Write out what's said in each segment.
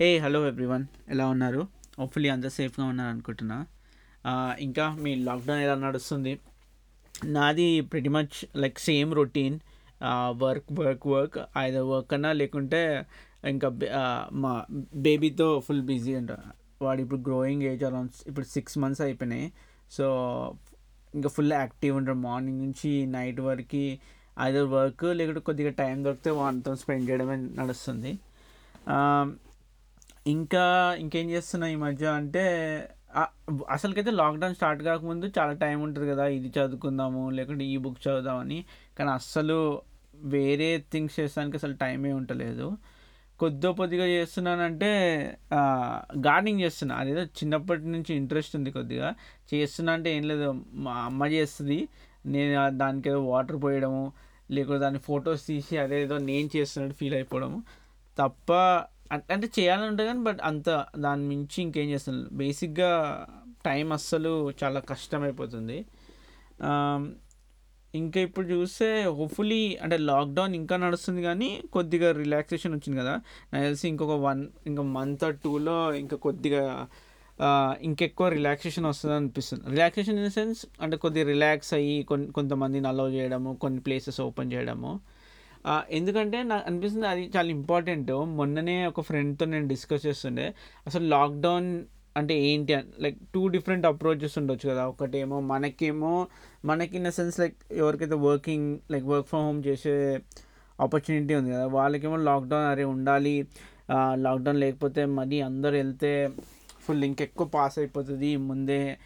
Hey hello everyone ఎలా ఉన్నారు? Hopefully అందరు సేఫ్గా ఉన్నారు అనుకుంటున్నా. ఇంకా మీ లాక్డౌన్ ఎలా నడుస్తుంది? నాది pretty much like same routine work work work ఐదో వర్క్ అన్నా లేకుంటే ఇంకా మా బేబీతో ఫుల్ బిజీ అంట. వాడు ఇప్పుడు గ్రోయింగ్ ఏజ్ అరౌండ్ ఇప్పుడు సిక్స్ మంత్స్ అయిపోయినాయి. సో ఇంకా ఫుల్ యాక్టివ్ ఉంటారు మార్నింగ్ నుంచి నైట్ వరకు ఐదర్ వర్క్ లేకుంటే కొద్దిగా టైం దొరికితే వాటితో స్పెండ్ చేయడమే నడుస్తుంది. ఇంకా ఇంకేం చేస్తున్నా ఈ మధ్య అంటే అసలుకైతే లాక్డౌన్ స్టార్ట్ కాకముందు చాలా టైం ఉంటుంది కదా ఇది చదువుకుందాము లేకుంటే ఈ బుక్ చదువుదామని. కానీ అస్సలు వేరే థింగ్స్ చేస్తానికి అసలు టైమే ఉండలేదు కొద్ది కొద్దిగా చేస్తున్నానంటే గార్డెనింగ్ చేస్తున్నా. అదేదో చిన్నప్పటి నుంచి ఇంట్రెస్ట్ ఉంది కొద్దిగా. చేస్తున్నా అంటే ఏం లేదు మా అమ్మ చేస్తుంది. నేను దానికి ఏదో వాటర్ పోయడము లేకపోతే దాని ఫొటోస్ తీసి అదేదో నేను చేస్తున్నట్టు ఫీల్ అయిపోవడము. తప్ప అంటే చేయాలని ఉంటుంది కానీ బట్ అంత దాని మించి ఇంకేం చేస్తాను బేసిక్గా టైం అస్సలు చాలా కష్టమైపోతుంది. ఇంకా ఇప్పుడు చూస్తే హోప్ఫుల్లీ అంటే లాక్డౌన్ ఇంకా నడుస్తుంది కానీ కొద్దిగా రిలాక్సేషన్ వచ్చింది కదా. నాకు తెలిసి ఇంకొక వన్ ఇంకా మంత్ ఆర్ టూలో ఇంకా కొద్దిగా ఇంకెక్కువ రిలాక్సేషన్ వస్తుంది అనిపిస్తుంది. రిలాక్సేషన్ ఇన్ ద సెన్స్ అంటే కొద్దిగా రిలాక్స్ అయ్యి కొన్ని కొంతమందిని అలౌ చేయడము కొన్ని ప్లేసెస్ ఓపెన్ చేయడము. ఎందుకంటే నాకు అనిపిస్తుంది అది చాలా ఇంపార్టెంట్ మొన్ననే ఒక ఫ్రెండ్తో నేను డిస్కస్ చేస్తుండే. అసలు లాక్డౌన్ అంటే ఏంటి లైక్ టూ డిఫరెంట్ అప్రోచెస్ ఉండొచ్చు కదా. ఒకటేమో మనకేమో మనకి ఇన్ ద సెన్స్ లైక్ ఎవరికైతే working like work from home చేసే ఆపర్చునిటీ ఉంది కదా వాళ్ళకేమో లాక్డౌన్ అరే ఉండాలి. లాక్డౌన్ లేకపోతే మరీ అందరు వెళ్తే ఫుల్ ఇంకెక్కువ పాస్ అయిపోతుంది. ముందే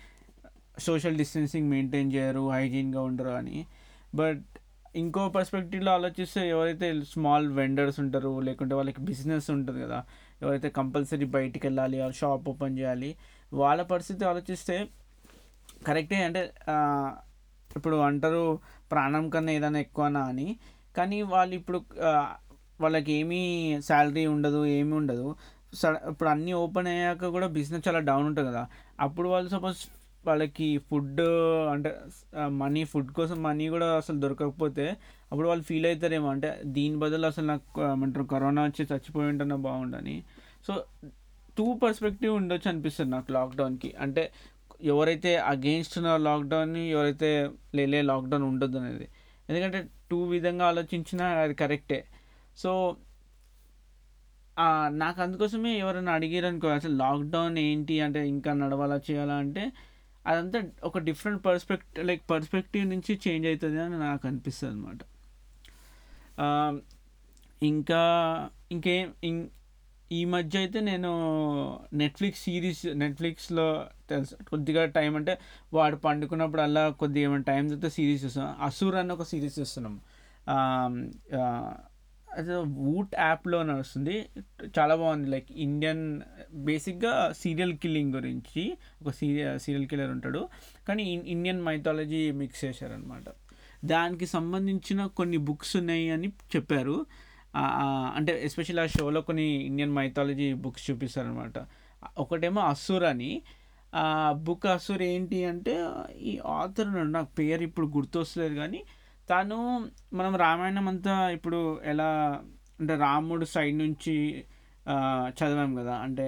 సోషల్ డిస్టెన్సింగ్ మెయింటైన్ చేయరు హైజీన్గా ఉండరు అని. బట్ ఇంకో పర్స్పెక్టివ్లో ఆలోచిస్తే ఎవరైతే స్మాల్ వెండర్స్ ఉంటారు లేకుంటే వాళ్ళకి బిజినెస్ ఉంటుంది కదా ఎవరైతే కంపల్సరీ బయటికి వెళ్ళాలి షాప్ ఓపెన్ చేయాలి వాళ్ళ పరిస్థితి ఆలోచిస్తే కరెక్టే అంటే ఇప్పుడు అంటారు ప్రాణం కన్నా ఏదైనా ఎక్కువనా అని. కానీ వాళ్ళు ఇప్పుడు వాళ్ళకి ఏమీ శాలరీ ఉండదు ఏమీ ఉండదు. సడ ఇప్పుడు అన్నీ ఓపెన్ అయ్యాక కూడా బిజినెస్ చాలా డౌన్ ఉంటుంది కదా. అప్పుడు వాళ్ళు సపోజ్ వాళ్ళకి ఫుడ్ అంటే మనీ ఫుడ్ కోసం మనీ కూడా అసలు దొరకకపోతే అప్పుడు వాళ్ళు ఫీల్ అవుతారేమో. అంటే దీని బదులు అసలు నాకు ఏమంటారు కరోనా వచ్చి చచ్చిపోయి ఉంటున్నా బాగుండని. సో టూ పర్స్పెక్టివ్ ఉండొచ్చు అనిపిస్తుంది నాకు లాక్డౌన్కి. అంటే ఎవరైతే అగెయిన్స్ట్ ఉన్న లాక్డౌన్ని ఎవరైతే లేలే లాక్డౌన్ ఉండొద్దు అనేది. ఎందుకంటే టూ విధంగా ఆలోచించినా అది కరెక్టే. సో నాకు అందుకోసమే ఎవరైనా అడిగారు అనుకో అసలు లాక్డౌన్ ఏంటి? అంటే ఇంకా నడవాలా చేయాలా అంటే అదంతా ఒక డిఫరెంట్ పర్స్పెక్ట్ లైక్ పర్స్పెక్టివ్ నుంచి చేంజ్ అవుతుంది అని నాకు అనిపిస్తుంది అనమాట ఇంకా ఇంకేం ఇం- ఈ మధ్య అయితే నేను నెట్ఫ్లిక్స్ సిరీస్ నెట్ఫ్లిక్స్లో తెలుసు? కొద్దిగా టైం అంటే వాడు పండుకున్నప్పుడు అలా కొద్దిగా ఏమైనా టైం దొరికితే సిరీస్ చూస్తాం అసూర్ అని ఒక సిరీస్ చూస్తున్నాం. వూట్ యాప్లో నడుస్తుంది. చాలా బాగుంది. లైక్ ఇండియన్ బేసిక్గా సీరియల్ కిల్లింగ్ గురించి ఒక సీరియల్ సీరియల్ కిల్లర్ ఉంటాడు. కానీ ఇన్- ఇండియన్ మైథాలజీ మిక్స్ చేశారనమాట దానికి సంబంధించిన కొన్ని బుక్స్ ఉన్నాయి అని చెప్పారు. అంటే ఎస్పెషల్ ఆ షోలో కొన్ని ఇండియన్ మైథాలజీ బుక్స్ చూపిస్తారనమాట ఒకటేమో అసూర్ అని. బుక్ అసూర్ ఏంటి అంటే ఈ ఆథర్ నాకు పేరు ఇప్పుడు గుర్తొస్తలేదు కానీ తను మనం రామాయణం అంతా ఇప్పుడు ఎలా అంటే రాముడు సైడ్ నుంచి చదివాం కదా. అంటే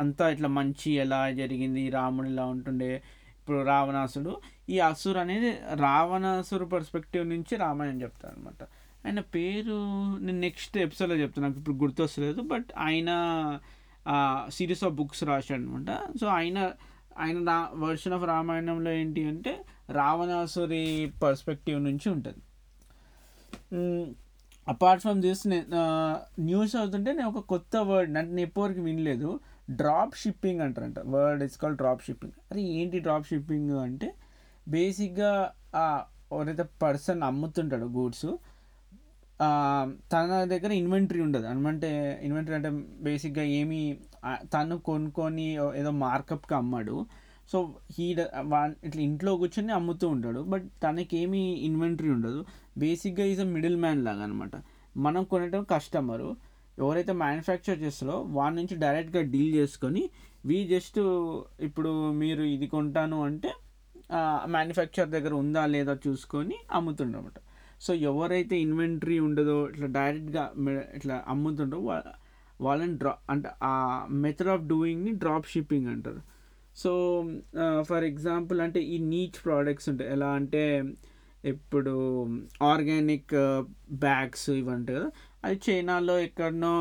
అంతా ఇట్లా మంచి ఎలా జరిగింది రాముడు ఇలా ఉంటుండే ఇప్పుడు రావణాసుడు. ఈ అసురు అనేది రావణాసురు పర్స్పెక్టివ్ నుంచి రామాయణం చెప్తారు అనమాట ఆయన పేరు నేను నెక్స్ట్ ఎపిసోడ్లో చెప్తాను. నాకు ఇప్పుడు గుర్తొస్తలేదు బట్ ఆయన సిరీస్ ఆఫ్ బుక్స్ రాశాడు అనమాట సో ఆయన ఆయన రా వర్షన్ ఆఫ్ రామాయణంలో ఏంటి అంటే రావణాసురి పర్స్పెక్టివ్ నుంచి ఉంటుంది. అపార్ట్ ఫ్రమ్ దిస్ నేను న్యూస్ అవుతుంటే నేను ఒక కొత్త వర్డ్ అంటే నేను ఎప్పటివరకు వినలేదు. డ్రాప్ షిప్పింగ్ అంటారంట. Word it's call drop shipping అరే ఏంటి డ్రాప్ షిప్పింగ్ అంటే బేసిక్గా ఎవరైతే పర్సన్ అమ్ముతుంటాడు గూడ్స్ తన దగ్గర ఇన్వెంటరీ ఉండదు. అంటే ఇన్వెంటరీ అంటే బేసిక్గా ఏమి తను కొనుక్కొని ఏదో మార్కప్కి అమ్మాడు. సో హీ ఇట్లా ఇంట్లో కూర్చొని అమ్ముతూ ఉంటాడు. బట్ తనకేమీ ఇన్వెంటరీ ఉండదు. బేసిక్గా ఈజ్ అ మిడిల్ మ్యాన్ లాగా అనమాట మనం కొనేటం కస్టమరు ఎవరైతే మ్యానుఫ్యాక్చర్ చేస్తారో వాడి నుంచి డైరెక్ట్గా డీల్ చేసుకొని వీ జస్ట్ ఇప్పుడు మీరు ఇది కొంటాను అంటే మ్యానుఫ్యాక్చర్ దగ్గర ఉందా లేదా చూసుకొని అమ్ముతుండమాట. సో ఎవరైతే ఇన్వెంటరీ ఉండదో ఇట్లా డైరెక్ట్గా ఇట్లా అమ్ముతుండో వాళ్ళని డ్రా అంటే ఆ మెథడ్ ఆఫ్ డూయింగ్ని డ్రాప్ షిప్పింగ్ అంటారు. సో ఫర్ ఎగ్జాంపుల్ అంటే ఈ నీచ్ ప్రోడక్ట్స్ ఉంటాయి. ఎలా అంటే ఇప్పుడు ఆర్గానిక్ బ్యాగ్స్ ఇవి ఉంటాయి కదా. అది చైనాలో ఎక్కడనో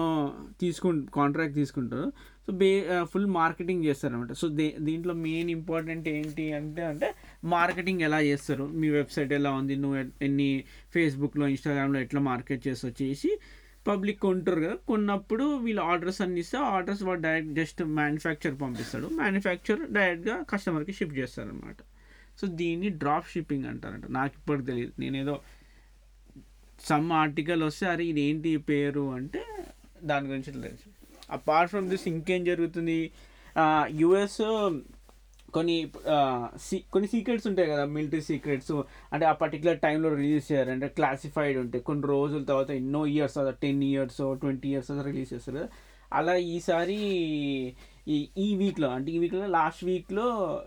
తీసుకుం కాంట్రాక్ట్ తీసుకుంటారు. సో బే ఫుల్ మార్కెటింగ్ చేస్తారనమాట సో దే దీంట్లో మెయిన్ ఇంపార్టెంట్ ఏంటి అంటే అంటే మార్కెటింగ్ ఎలా చేస్తారు? మీ వెబ్సైట్ ఎలా ఉంది? నువ్వు ఎన్ని ఫేస్బుక్లో ఇన్స్టాగ్రామ్లో ఎట్లా మార్కెట్ చేసి వచ్చేసి పబ్లిక్ కొంటారు కదా కొన్నప్పుడు వీళ్ళు ఆర్డర్స్ అన్ని ఇస్తే ఆర్డర్స్ వాడు డైరెక్ట్ జస్ట్ మ్యానుఫ్యాక్చర్ పంపిస్తాడు. మ్యానుఫ్యాక్చర్ డైరెక్ట్గా కస్టమర్కి షిప్ చేస్తారనమాట సో దీన్ని డ్రాప్ షిప్పింగ్ అంటారంట. నాకు ఇప్పటికి తెలియదు. నేనేదో సమ్ ఆర్టికల్ వస్తే అరే ఇదేంటి పేరు అంటే దాని గురించి తెలుసు అపార్ట్ ఫ్రమ్ దిస్ ఇంకేం జరుగుతుంది? యుఎస్ కొన్ని సీ- కొన్ని సీక్రెట్స్ ఉంటాయి కదా మిలిటరీ సీక్రెట్స్ అంటే ఆ పర్టికులర్ టైంలో రిలీజ్ చేయారు అంటే క్లాసిఫైడ్ ఉంటాయి. కొన్ని రోజుల తర్వాత ఎన్నో ఇయర్స్ తర్వాత టెన్ ఇయర్స్ ట్వంటీ ఇయర్స్ తర్వాత రిలీజ్ చేస్తారు. కదా అలా ఈసారి ఈ ఈ వీక్లో అంటే ఈ వీక్లో లాస్ట్ వీక్లో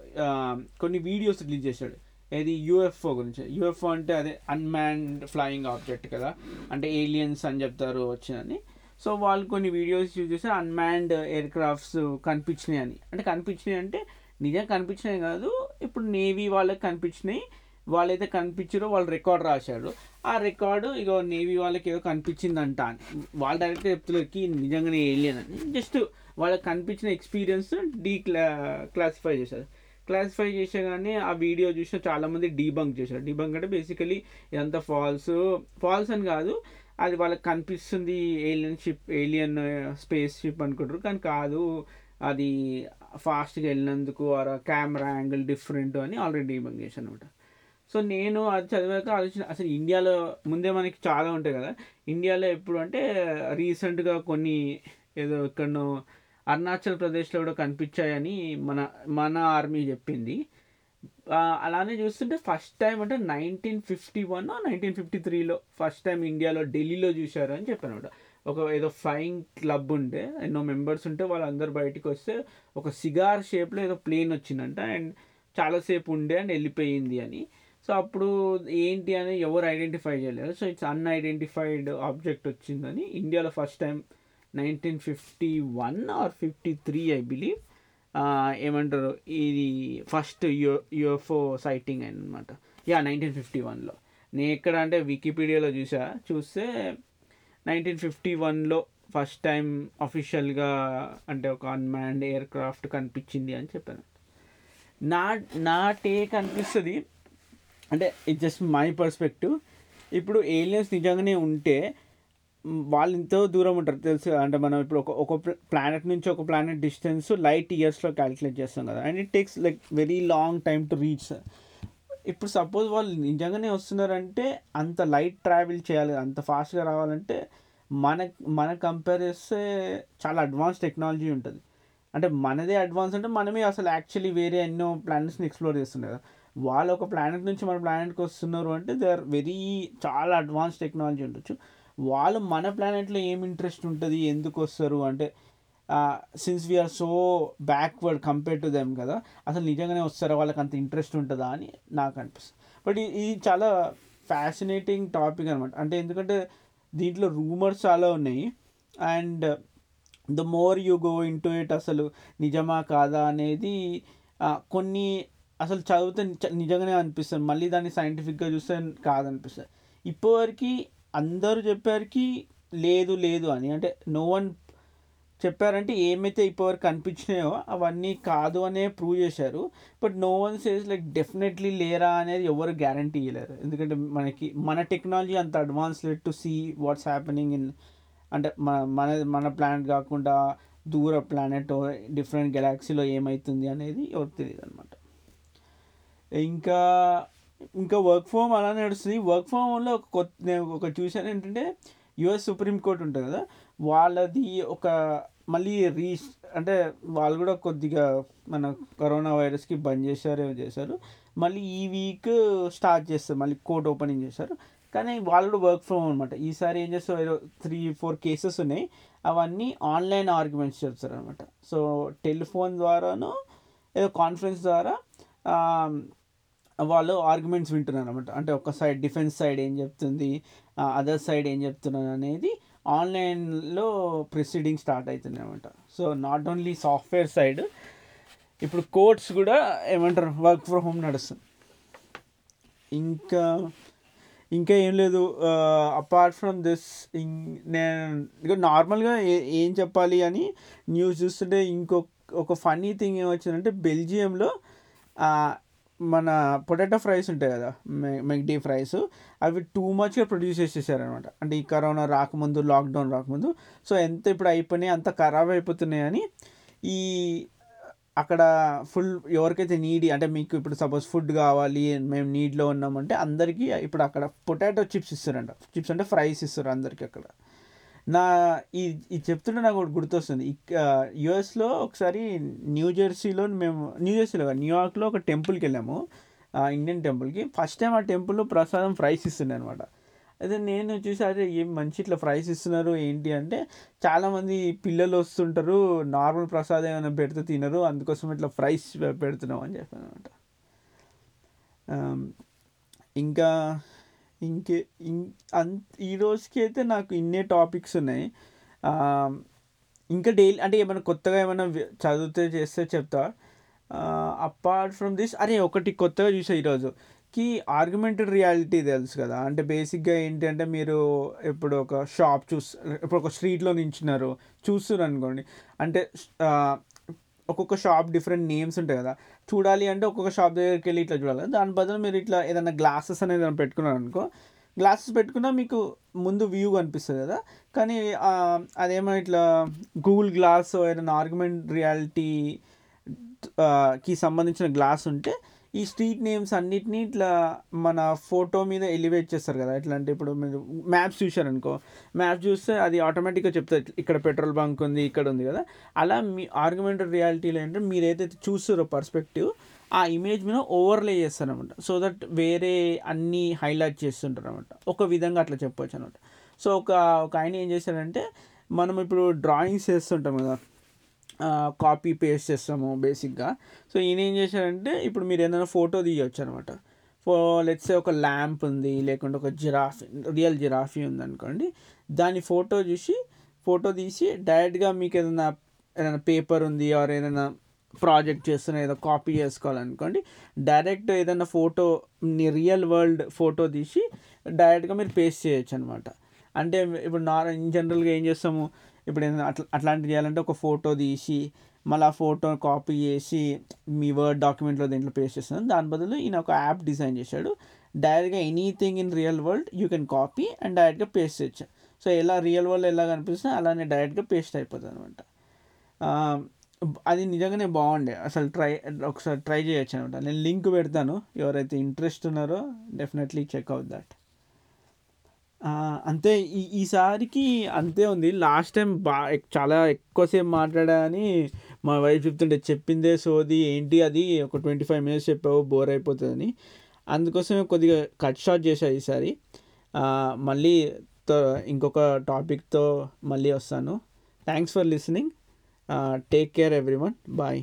కొన్ని వీడియోస్ రిలీజ్ చేశాడు. ఏది? యూఎఫ్ఓ గురించి. యూఎఫ్ఓ అంటే అదే అన్మాన్డ్ ఫ్లయింగ్ ఆబ్జెక్ట్ కదా. అంటే ఏలియన్స్ అని చెప్తారు వచ్చిందని. సో వాళ్ళు కొన్ని వీడియోస్ యూజ్ చేస్తే అన్మ్యాన్డ్ ఎయిర్ క్రాఫ్ట్స్ కనిపించినాయి అని. అంటే కనిపించినాయి అంటే నిజంగా కనిపించినాయి కాదు. ఇప్పుడు నేవీ వాళ్ళకి కనిపించినాయి వాళ్ళైతే కనిపించారో వాళ్ళు రికార్డ్ రాశారు. ఆ రికార్డు ఇగో నేవీ వాళ్ళకి ఏదో కనిపించిందంట. అని వాళ్ళు డైరెక్ట్గా చెప్తులకి నిజంగానే ఏలియన్ అని. జస్ట్ వాళ్ళకి కనిపించిన ఎక్స్పీరియన్స్ డీ క్లా క్లాసిఫై చేశారు. క్లాసిఫై చేసేగానే ఆ వీడియో చూసిన చాలామంది డీబంక్ చేశారు. డీబంక్ అంటే బేసికలీ ఇదంతా ఫాల్స్ ఫాల్స్ అని కాదు. అది వాళ్ళకి కనిపిస్తుంది alien ship alien space ship అనుకుంటారు. కానీ కాదు. అది ఫాస్ట్గా వెళ్ళినందుకు ఆ కెమెరా యాంగిల్ డిఫరెంట్ అని ఆల్రెడీ డీబంక్ చేశాను అనమాట సో నేను అది చదివాక ఆలోచన అసలు ఇండియాలో ముందే మనకి చాలా ఉంటాయి కదా. ఇండియాలో ఎప్పుడు అంటే రీసెంట్గా కొన్ని ఏదో ఎక్కడనో అరుణాచల్ ప్రదేశ్లో కూడా కనిపించాయని మన మన ఆర్మీ చెప్పింది. అలానే చూస్తుంటే ఫస్ట్ టైం అంటే nineteen fifty one nineteen fifty త్రీలో ఫస్ట్ టైం ఇండియాలో ఢిల్లీలో చూశారు అని చెప్పాను ఒక ఏదో ఫ్లయింగ్ క్లబ్ ఉండే ఎన్నో మెంబర్స్ ఉంటే వాళ్ళందరూ బయటికి వస్తే ఒక సిగార్ షేప్లో ఏదో ప్లేన్ వచ్చిందంట అండ్ చాలాసేపు ఉండే అండ్ వెళ్ళిపోయింది అని. సో అప్పుడు ఏంటి అని ఎవరు ఐడెంటిఫై చేయలేరు సో ఇట్స్ అన్ఐడెంటిఫైడ్ ఆబ్జెక్ట్ వచ్చిందని ఇండియాలో first time nineteen fifty one or fifty three I believe ఏమంటారు ఇది ఫస్ట్ యూ యుఎఫ్ఓ సైటింగ్ అనమాట యా నైన్టీన్ ఫిఫ్టీ వన్లో నేను ఎక్కడ అంటే వికీపీడియాలో చూసా. చూస్తే నైన్టీన్ ఫిఫ్టీ వన్లో ఫస్ట్ టైం అఫీషియల్గా అంటే ఒక అన్మాన్డ్ ఎయిర్ క్రాఫ్ట్ కనిపించింది అని చెప్పాను. నా నా టేక్ అనిపిస్తుంది అంటే ఇట్ జస్ట్ మై పర్స్పెక్టివ్ ఇప్పుడు ఏలియన్స్ నిజంగానే ఉంటే వాళ్ళు ఎంతో దూరం ఉంటారు. తెలుసు కదా? అంటే మనం ఇప్పుడు ఒక ఒక ప్లానెట్ నుంచి ఒక ప్లానెట్ డిస్టెన్స్ లైట్ ఇయర్స్లో క్యాలిక్యులేట్ చేస్తాం కదా. And it takes like very long time to reach ఇప్పుడు సపోజ్ వాళ్ళు నిజంగానే వస్తున్నారంటే అంత లైట్ ట్రావెల్ చేయాలి అంత ఫాస్ట్గా రావాలంటే మన మన కంపేర్ చేస్తే చాలా అడ్వాన్స్ టెక్నాలజీ ఉంటుంది. అంటే మనదే అడ్వాన్స్ అంటే మనమే అసలు యాక్చువల్లీ వేరే ఎన్నో ప్లానెట్స్ని ఎక్స్ప్లోర్ చేస్తున్నారు కదా. వాళ్ళు ఒక ప్లానెట్ నుంచి మన ప్లానెట్కి వస్తున్నారు అంటే దే ఆర్ వెరీ చాలా అడ్వాన్స్ టెక్నాలజీ ఉండొచ్చు. వాళ్ళు మన ప్లానెట్లో ఏం ఇంట్రెస్ట్ ఉంటుంది ఎందుకు వస్తారు అంటే since we're so backward compare to them కదా అసలు నిజంగానే వస్తారా? వాళ్ళకి అంత ఇంట్రెస్ట్ ఉంటుందా అని నాకు అనిపిస్తుంది. బట్ ఇది చాలా ఫ్యాసినేటింగ్ టాపిక్ అనమాట అంటే ఎందుకంటే దీంట్లో రూమర్స్ చాలా ఉన్నాయి. And the more you go into it అసలు నిజమా కాదా అనేది కొన్ని అసలు చదివితే నిజంగానే అనిపిస్తుంది. మళ్ళీ దాన్ని సైంటిఫిక్గా చూస్తే కాదనిపిస్తుంది. ఇప్పటివరకు అందరూ చెప్పారికి లేదు లేదు అని. అంటే నో వన్ చెప్పారంటే ఏమైతే ఇప్పటివరకు అనిపించినాయో అవన్నీ కాదు అనే ప్రూవ్ చేశారు. But no one says like definitely లేరా అనేది ఎవరు గ్యారంటీ ఇవ్వలేరు ఎందుకంటే మనకి మన టెక్నాలజీ అంత advance let to see what's happening in అంటే మన మన మన ప్లానెట్ కాకుండా దూర ప్లానెట్ డిఫరెంట్ గెలాక్సీలో ఏమవుతుంది అనేది ఎవరికి తెలియదు అనమాట ఇంకా ఇంకా వర్క్ ఫ్రమ్ అలా నడుస్తుంది. వర్క్ ఫ్రమ్ హోమ్లో ఒక కొత్త నేను ఒక చూశాను ఏంటంటే యుఎస్ సుప్రీం కోర్ట్ ఉంటుంది కదా వాళ్ళది ఒక మళ్ళీ రీ అంటే వాళ్ళు కూడా కొద్దిగా మన కరోనా వైరస్కి బంద్ చేశారు ఏమో చేశారు. మళ్ళీ ఈ వీక్ స్టార్ట్ చేస్తారు మళ్ళీ కోర్ట్ ఓపెనింగ్ చేశారు కానీ వాళ్ళు కూడా వర్క్ ఫ్రమ్ అనమాట ఈసారి ఏం చేస్తారు ఏదో త్రీ ఫోర్ కేసెస్ ఉన్నాయి. అవన్నీ ఆన్లైన్ ఆర్గ్యుమెంట్స్ చెప్తారు అనమాట సో టెలిఫోన్ ద్వారాను ఏదో కాన్ఫరెన్స్ ద్వారా వాళ్ళు ఆర్గ్యుమెంట్స్ వింటున్నారు అనమాట అంటే ఒక సైడ్ డిఫెన్స్ సైడ్ ఏం చెప్తుంది అదర్ సైడ్ ఏం చెప్తున్నారు అనేది ఆన్లైన్లో ప్రొసీడింగ్ స్టార్ట్ అవుతుంది అనమాట so not only software side ఇప్పుడు కోర్ట్స్ కూడా ఏమంటారు వర్క్ ఫ్రమ్ హోమ్ నడుస్తుంది. ఇంకా ఇంకా ఏం లేదు అపార్ట్ ఫ్రమ్ దిస్ నేను నార్మల్గా ఏ- ఏం చెప్పాలి అని న్యూస్ చూస్తుంటే ఇంకొక ఒక ఫన్నీ థింగ్ ఏమొచ్చిందంటే బెల్జియంలో మన పొటాటో ఫ్రైస్ ఉంటాయి కదా మెగ్డీ ఫ్రైస్ అవి టూ మచ్గా ప్రొడ్యూస్ చేసేసారనమాట. అంటే ఈ కరోనా రాకముందు లాక్డౌన్ రాకముందు. సో ఎంత ఇప్పుడు అయిపోయినాయి అంత ఖరాబ్ అయిపోతున్నాయి అని ఈ అక్కడ ఫుల్ ఎవరికైతే నీడి అంటే మీకు ఇప్పుడు సపోజ్ ఫుడ్ కావాలి మేము నీడ్లో ఉన్నామంటే అందరికీ ఇప్పుడు అక్కడ పొటాటో చిప్స్ ఇస్తారంట. చిప్స్ అంటే ఫ్రైస్ ఇస్తారు అందరికీ అక్కడ. నా ఈ ఇది చెప్తుంటే నాకు ఒకటి గుర్తొస్తుంది. యుఎస్లో ఒకసారి న్యూ జెర్సీలో మేము న్యూ జెర్సీలో న్యూయార్క్లో ఒక టెంపుల్కి వెళ్ళాము. ఇండియన్ టెంపుల్కి. ఫస్ట్ టైం ఆ టెంపుల్లో ప్రసాదం ఫ్రైస్ ఇస్తుండే అనమాట. అయితే నేను చూసి అదే ఏం మంచి ఇట్లా ఫ్రైస్ ఇస్తున్నారు ఏంటి అంటే చాలామంది పిల్లలు వస్తుంటారు నార్మల్ ప్రసాదం ఏమైనా పెడితే తినరు అందుకోసం ఇట్లా ఫ్రైస్ పెడుతున్నాం అని చెప్పాను అనమాట. ఇంకా ఇంకే ఇం అంత ఈ రోజుకి అయితే నాకు ఇన్నే టాపిక్స్ ఉన్నాయి. ఇంకా డైలీ అంటే ఏమైనా కొత్తగా ఏమైనా చదివితే చేస్తే చెప్తా. అపార్ట్ ఫ్రమ్ దిస్ అరే ఒకటి కొత్తగా చూసా ఈరోజు. కి ఆర్గ్యుమెంటెడ్ రియాలిటీ తెలుసు కదా. అంటే బేసిక్గా ఏంటంటే మీరు ఇప్పుడు ఒక షాప్ చూస్ ఇప్పుడు ఒక స్ట్రీట్లో నించున్నారు. చూస్తున్నారు అనుకోండి. అంటే ఒక్కొక్క షాప్ డిఫరెంట్ నేమ్స్ ఉంటాయి కదా. చూడాలి అంటే ఒక్కొక్క షాప్ దగ్గరికి వెళ్ళి ఇట్లా చూడాలి. దాని బదులు మీరు ఇట్లా ఏదైనా గ్లాసెస్ అనేది ఏదైనా పెట్టుకున్నారు అనుకో గ్లాసెస్ పెట్టుకున్నా మీకు ముందు వ్యూ కనిపిస్తుంది కదా. కానీ అదేమో ఇట్లా గూగుల్ గ్లాస్ ఏదైనా ఆర్గ్యుమెంట్ రియాలిటీ కి సంబంధించిన గ్లాస్ ఉంటే ఈ స్ట్రీట్ నేమ్స్ అన్నిటినీ ఇట్లా మన ఫోటో మీద ఎలివేట్ చేస్తారు కదా. ఎట్లా అంటే ఇప్పుడు మీరు మ్యాప్స్ చూశారనుకో మ్యాప్ చూస్తే అది ఆటోమేటిక్గా చెప్తారు. ఇక్కడ పెట్రోల్ బంక్ ఉంది ఇక్కడ ఉంది కదా. అలా మీ ఆర్గ్యుమెంటెడ్ రియాలిటీలో ఏంటంటే మీరు ఏదైతే చూస్తారో పర్స్పెక్టివ్ ఆ ఇమేజ్ మీద ఓవర్లే చేస్తారనమాట సో దట్ వేరే అన్ని హైలైట్ చేస్తుంటారు అనమాట ఒక విధంగా అట్లా చెప్పొచ్చు అనమాట సో ఒక ఒక ఆయన ఏం చేశారంటే మనం ఇప్పుడు డ్రాయింగ్స్ చేస్తుంటాం కదా. కాపీ పేస్ట్ చేస్తాము బేసిక్గా సో ఈయన ఏం చేశారంటే ఇప్పుడు మీరు ఏదైనా ఫోటో తీయొచ్చు అనమాట. ఫో లెట్స్ ఒక ల్యాంప్ ఉంది లేకుంటే ఒక జిరాఫీ రియల్ జిరాఫీ ఉంది అనుకోండి దాని ఫోటో చూసి ఫోటో తీసి డైరెక్ట్గా మీకు ఏదైనా ఏదైనా పేపర్ ఉంది ఆర్ ఏదైనా ప్రాజెక్ట్ చేస్తున్న ఏదో కాపీ చేసుకోవాలనుకోండి డైరెక్ట్ ఏదైనా ఫోటో రియల్ వరల్డ్ ఫోటో తీసి డైరెక్ట్గా మీరు పేస్ట్ చేయొచ్చు అనమాట. అంటే ఇప్పుడు నార్ ఇన్ జనరల్గా ఏం చేస్తాము? ఇప్పుడు ఏదైనా అట్లా అట్లాంటివి చేయాలంటే ఒక ఫోటో తీసి మళ్ళీ ఆ ఫోటో కాపీ చేసి మీ వర్డ్ డాక్యుమెంట్లో దీంట్లో పేస్ట్ చేస్తాను దాని బదులు ఈయన ఒక యాప్ డిజైన్ చేశాడు. డైరెక్ట్గా anything in real world you can copy and డైరెక్ట్గా పేస్ట్ చేయొచ్చు. సో ఎలా రియల్ వరల్డ్ ఎలా కనిపిస్తే అలానే డైరెక్ట్గా పేస్ట్ అయిపోతుంది అనమాట అది నిజంగానే బాగుండే. అసలు ట్రై ఒకసారి ట్రై చేయొచ్చు అనమాట నేను లింక్ పెడతాను. ఎవరైతే ఇంట్రెస్ట్ ఉన్నారో డెఫినెట్లీ చెక్అవుట్ దట్. అంతే ఈ ఈసారికి అంతే ఉంది. లాస్ట్ టైం బా చాలా ఎక్కువసేపు మాట్లాడా అని మా వైఫ్ చెప్తుంటే చెప్పిందే సోది ఏంటి అది? ఒక ట్వంటీ ఫైవ్ మినిట్స్ చెప్పావు బోర్ అయిపోతుందని. అందుకోసమే కొద్దిగా కట్ షార్ట్ చేశా ఈసారి. మళ్ళీ తో ఇంకొక టాపిక్తో మళ్ళీ వస్తాను. Thanks for listening take care everyone bye